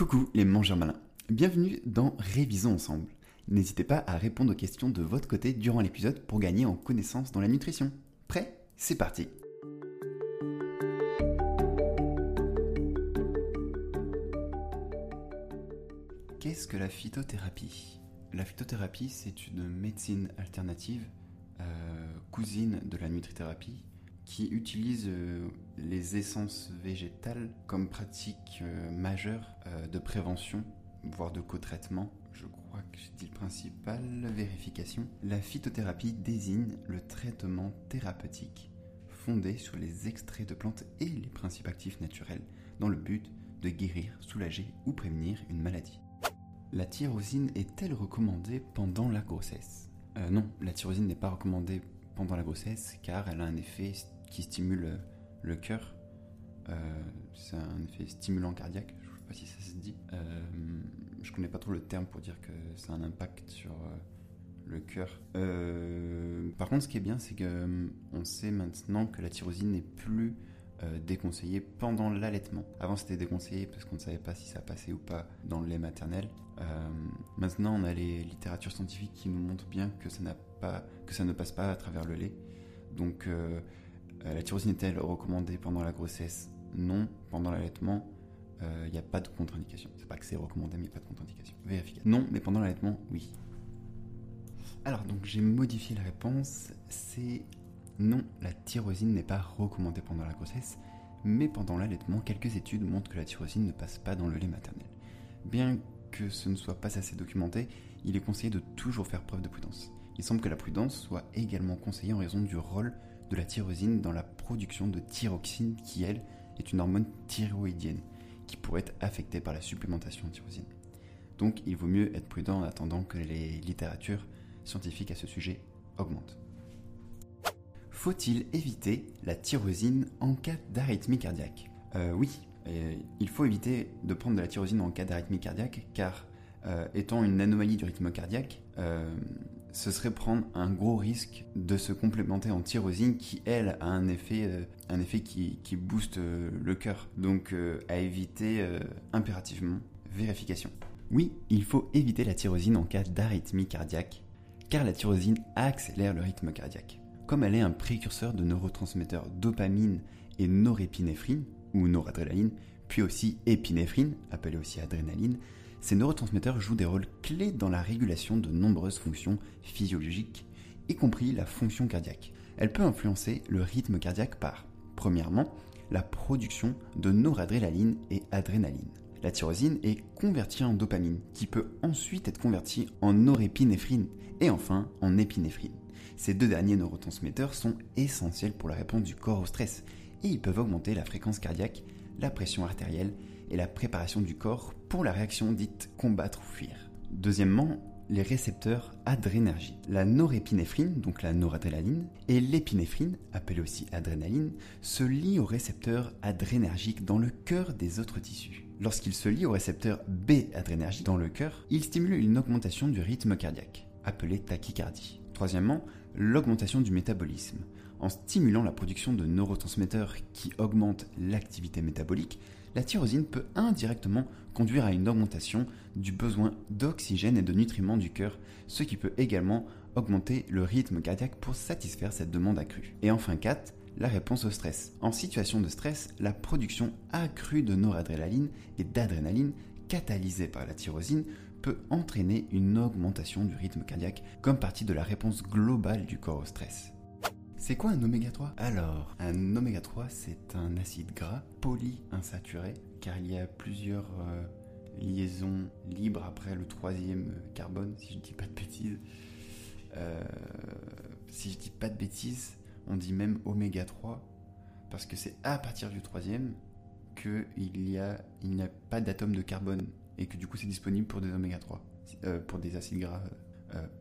Coucou les mangeurs malins, bienvenue dans Révisons ensemble. N'hésitez pas à répondre aux questions de votre côté durant l'épisode pour gagner en connaissances dans la nutrition. Prêt? C'est parti Qu'est-ce que la phytothérapie? La phytothérapie, c'est une médecine alternative, euh, cousine de la nutrithérapie, qui utilise euh, les essences végétales comme pratique euh, majeure euh, de prévention, voire de co-traitement. Je crois que j'ai dit le principal, vérification. La phytothérapie désigne le traitement thérapeutique fondé sur les extraits de plantes et les principes actifs naturels dans le but de guérir, soulager ou prévenir une maladie. La tyrosine est-elle recommandée pendant la grossesse? Non, la tyrosine n'est pas recommandée pendant la grossesse car elle a un effet qui stimule euh, le cœur. Euh, c'est un effet stimulant cardiaque, je ne sais pas si ça se dit. Euh, je connais pas trop le terme pour dire que ça a un impact sur euh, le cœur. par contre, ce qui est bien, c'est que on sait maintenant que la tyrosine n'est plus déconseillée pendant l'allaitement. Avant, c'était déconseillé parce qu'on ne savait pas si ça passait ou pas dans le lait maternel. maintenant, on a les littératures scientifiques qui nous montrent bien que ça, ne passe pas à travers le lait. Donc, euh, la tyrosine est-elle recommandée pendant la grossesse? Non. Pendant l'allaitement, il euh, n'y a pas de contre-indication. C'est pas que c'est recommandé, mais il n'y a pas de contre-indication. Vérification. Non, mais pendant l'allaitement, oui. Alors, donc j'ai modifié la réponse. C'est non, la tyrosine n'est pas recommandée pendant la grossesse, mais pendant l'allaitement, quelques études montrent que la tyrosine ne passe pas dans le lait maternel. Bien que ce ne soit pas assez documenté, il est conseillé de toujours faire preuve de prudence. Il semble que la prudence soit également conseillée en raison du rôle de la tyrosine dans la production de thyroxine qui, elle, est une hormone thyroïdienne qui pourrait être affectée par la supplémentation de tyrosine. Donc il vaut mieux être prudent en attendant que les littératures scientifiques à ce sujet augmentent. Faut-il éviter la tyrosine en cas d'arythmie cardiaque? Euh, Oui, il faut éviter de prendre de la tyrosine en cas d'arythmie cardiaque car euh, étant une anomalie du rythme cardiaque, euh, ce serait prendre un gros risque de se complémenter en tyrosine qui, elle, a un effet, euh, qui, booste le cœur. Donc à éviter impérativement. Vérification. Oui, il faut éviter la tyrosine en cas d'arythmie cardiaque, car la tyrosine accélère le rythme cardiaque. Comme elle est un précurseur de neurotransmetteurs dopamine et norépinéphrine, ou noradrénaline, puis aussi épinéphrine, appelée aussi adrénaline, ces neurotransmetteurs jouent des rôles clés dans la régulation de nombreuses fonctions physiologiques, y compris la fonction cardiaque. Elle peut influencer le rythme cardiaque par, premièrement, la production de noradrénaline et adrénaline. La tyrosine est convertie en dopamine, qui peut ensuite être convertie en norépinéphrine et enfin en épinéphrine. Ces deux derniers neurotransmetteurs sont essentiels pour la réponse du corps au stress et ils peuvent augmenter la fréquence cardiaque, la pression artérielle et la préparation du corps pour la réaction dite combattre ou fuir. Deuxièmement, les récepteurs adrénergie. La norépinéphrine, donc la noradrénaline, et l'épinéphrine, appelée aussi adrénaline, se lient aux récepteurs adrénergiques dans le cœur des autres tissus. Lorsqu'ils se lient au récepteur B-adrénergique dans le cœur, ils stimulent une augmentation du rythme cardiaque, appelée tachycardie. Troisièmement, l'augmentation du métabolisme. En stimulant la production de neurotransmetteurs qui augmentent l'activité métabolique, la tyrosine peut indirectement conduire à une augmentation du besoin d'oxygène et de nutriments du cœur, ce qui peut également augmenter le rythme cardiaque pour satisfaire cette demande accrue. Et enfin 4, la réponse au stress. En situation de stress, la production accrue de noradrénaline et d'adrénaline catalysée par la tyrosine peut entraîner une augmentation du rythme cardiaque comme partie de la réponse globale du corps au stress. C'est quoi un oméga 3 Alors, un oméga 3, c'est un acide gras polyinsaturé, car il y a plusieurs euh, liaisons libres après le troisième euh, carbone, si je ne dis pas de bêtises. Euh, si je dis pas de bêtises, on dit même oméga 3, parce que c'est à partir du troisième qu'il y a, n'y a pas d'atome de carbone, et que du coup c'est disponible pour des oméga 3, pour des acides gras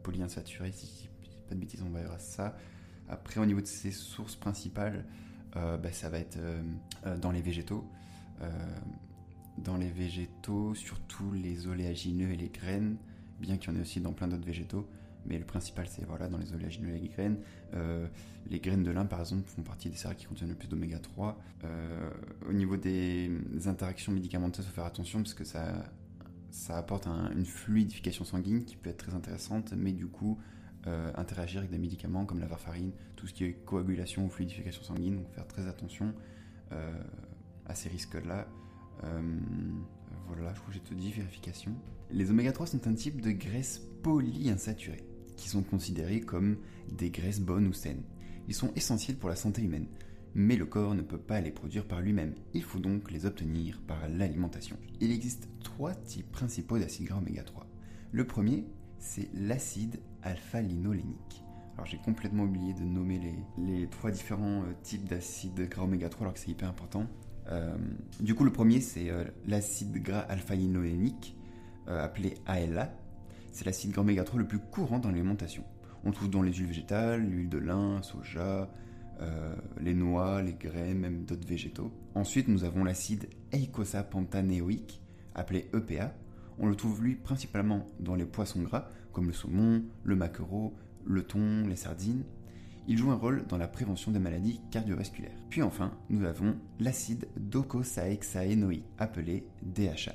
polyinsaturés, si je dis pas de bêtises, on verra ça. Après, au niveau de ses sources principales, euh, bah, ça va être euh, euh, dans les végétaux. dans les végétaux, surtout les oléagineux et les graines, bien qu'il y en ait aussi dans plein d'autres végétaux. mais le principal c'est voilà, dans les oléagineux et les graines. Euh, les graines de lin par exemple font partie des céréales qui contiennent le plus d'oméga 3. Euh, au niveau des interactions médicamenteuses, il faut faire attention parce que ça, ça apporte une fluidification sanguine qui peut être très intéressante, mais du coup euh, interagir avec des médicaments comme la varfarine, tout ce qui est coagulation ou fluidification sanguine, donc faire très attention à ces risques-là. voilà, je crois que j'ai tout dit, vérification. Les oméga 3 sont un type de graisse polyinsaturée qui sont considérés comme des graisses bonnes ou saines. Ils sont essentiels pour la santé humaine, mais le corps ne peut pas les produire par lui-même. Il faut donc les obtenir par l'alimentation. Il existe trois types principaux d'acides gras oméga 3. Le premier, c'est l'acide alpha-linolénique. Alors j'ai complètement oublié de nommer les, trois différents euh, types d'acides gras oméga 3 alors que c'est hyper important. Euh, du coup, le premier, c'est euh, l'acide gras alpha-linolénique, appelé ALA, c'est l'acide gras oméga 3 le plus courant dans l'alimentation. On le trouve dans les huiles végétales, l'huile de lin, soja, euh, les noix, les graines, même d'autres végétaux. Ensuite, nous avons l'acide eicosapentanéoïque, appelé EPA. On le trouve lui principalement dans les poissons gras, comme le saumon, le maquereau, le thon, les sardines. Il joue un rôle dans la prévention des maladies cardiovasculaires. Puis enfin, nous avons l'acide docosahexaénoïque, appelé DHA.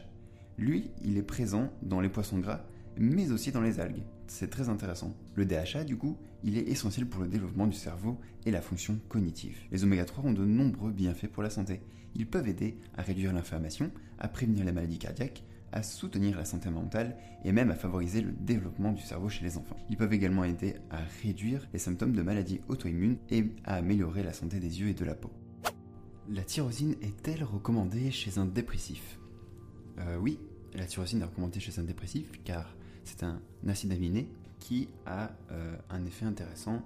Lui, il est présent dans les poissons gras, mais aussi dans les algues. C'est très intéressant. Le DHA, du coup, il est essentiel pour le développement du cerveau et la fonction cognitive. Les oméga 3 ont de nombreux bienfaits pour la santé. Ils peuvent aider à réduire l'inflammation, à prévenir les maladies cardiaques, à soutenir la santé mentale et même à favoriser le développement du cerveau chez les enfants. Ils peuvent également aider à réduire les symptômes de maladies auto-immunes et à améliorer la santé des yeux et de la peau. La tyrosine est-elle recommandée chez un dépressif? Euh, Oui, la tyrosine est recommandée chez un dépressif car c'est un acide aminé qui a euh, un effet intéressant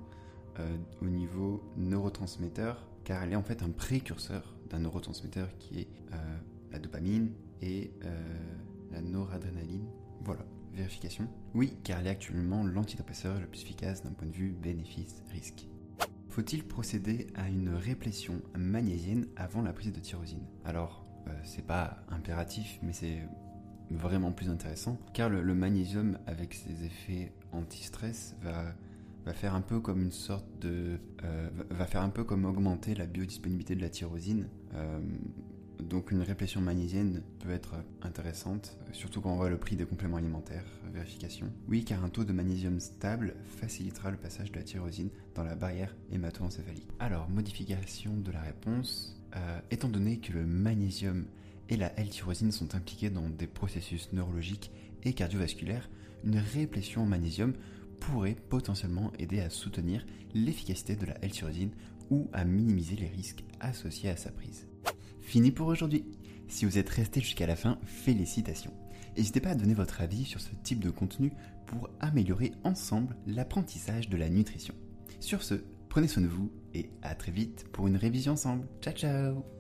euh, au niveau neurotransmetteur, car elle est en fait un précurseur d'un neurotransmetteur qui est euh, la dopamine et la noradrénaline. Voilà, vérification. Oui, car elle est actuellement l'antidépresseur le plus efficace d'un point de vue bénéfice-risque. Faut-il procéder à une réplétion magnésienne avant la prise de tyrosine? Alors, c'est pas impératif, mais c'est vraiment plus intéressant, car le, magnésium, avec ses effets anti-stress, va, faire un peu comme une sorte de... Euh, va faire un peu comme augmenter la biodisponibilité de la tyrosine. Euh, donc une réplétion magnésienne peut être intéressante, surtout quand on voit le prix des compléments alimentaires, vérification. Oui, car un taux de magnésium stable facilitera le passage de la tyrosine dans la barrière hémato-encéphalique. Alors, modification de la réponse. Euh, étant donné que le magnésium et la L-tyrosine sont impliquées dans des processus neurologiques et cardiovasculaires, une réplétion en magnésium pourrait potentiellement aider à soutenir l'efficacité de la L-tyrosine ou à minimiser les risques associés à sa prise. Fini pour aujourd'hui. Si vous êtes resté jusqu'à la fin, félicitations. N'hésitez pas à donner votre avis sur ce type de contenu pour améliorer ensemble l'apprentissage de la nutrition. Sur ce, prenez soin de vous et à très vite pour une révision ensemble. Ciao ciao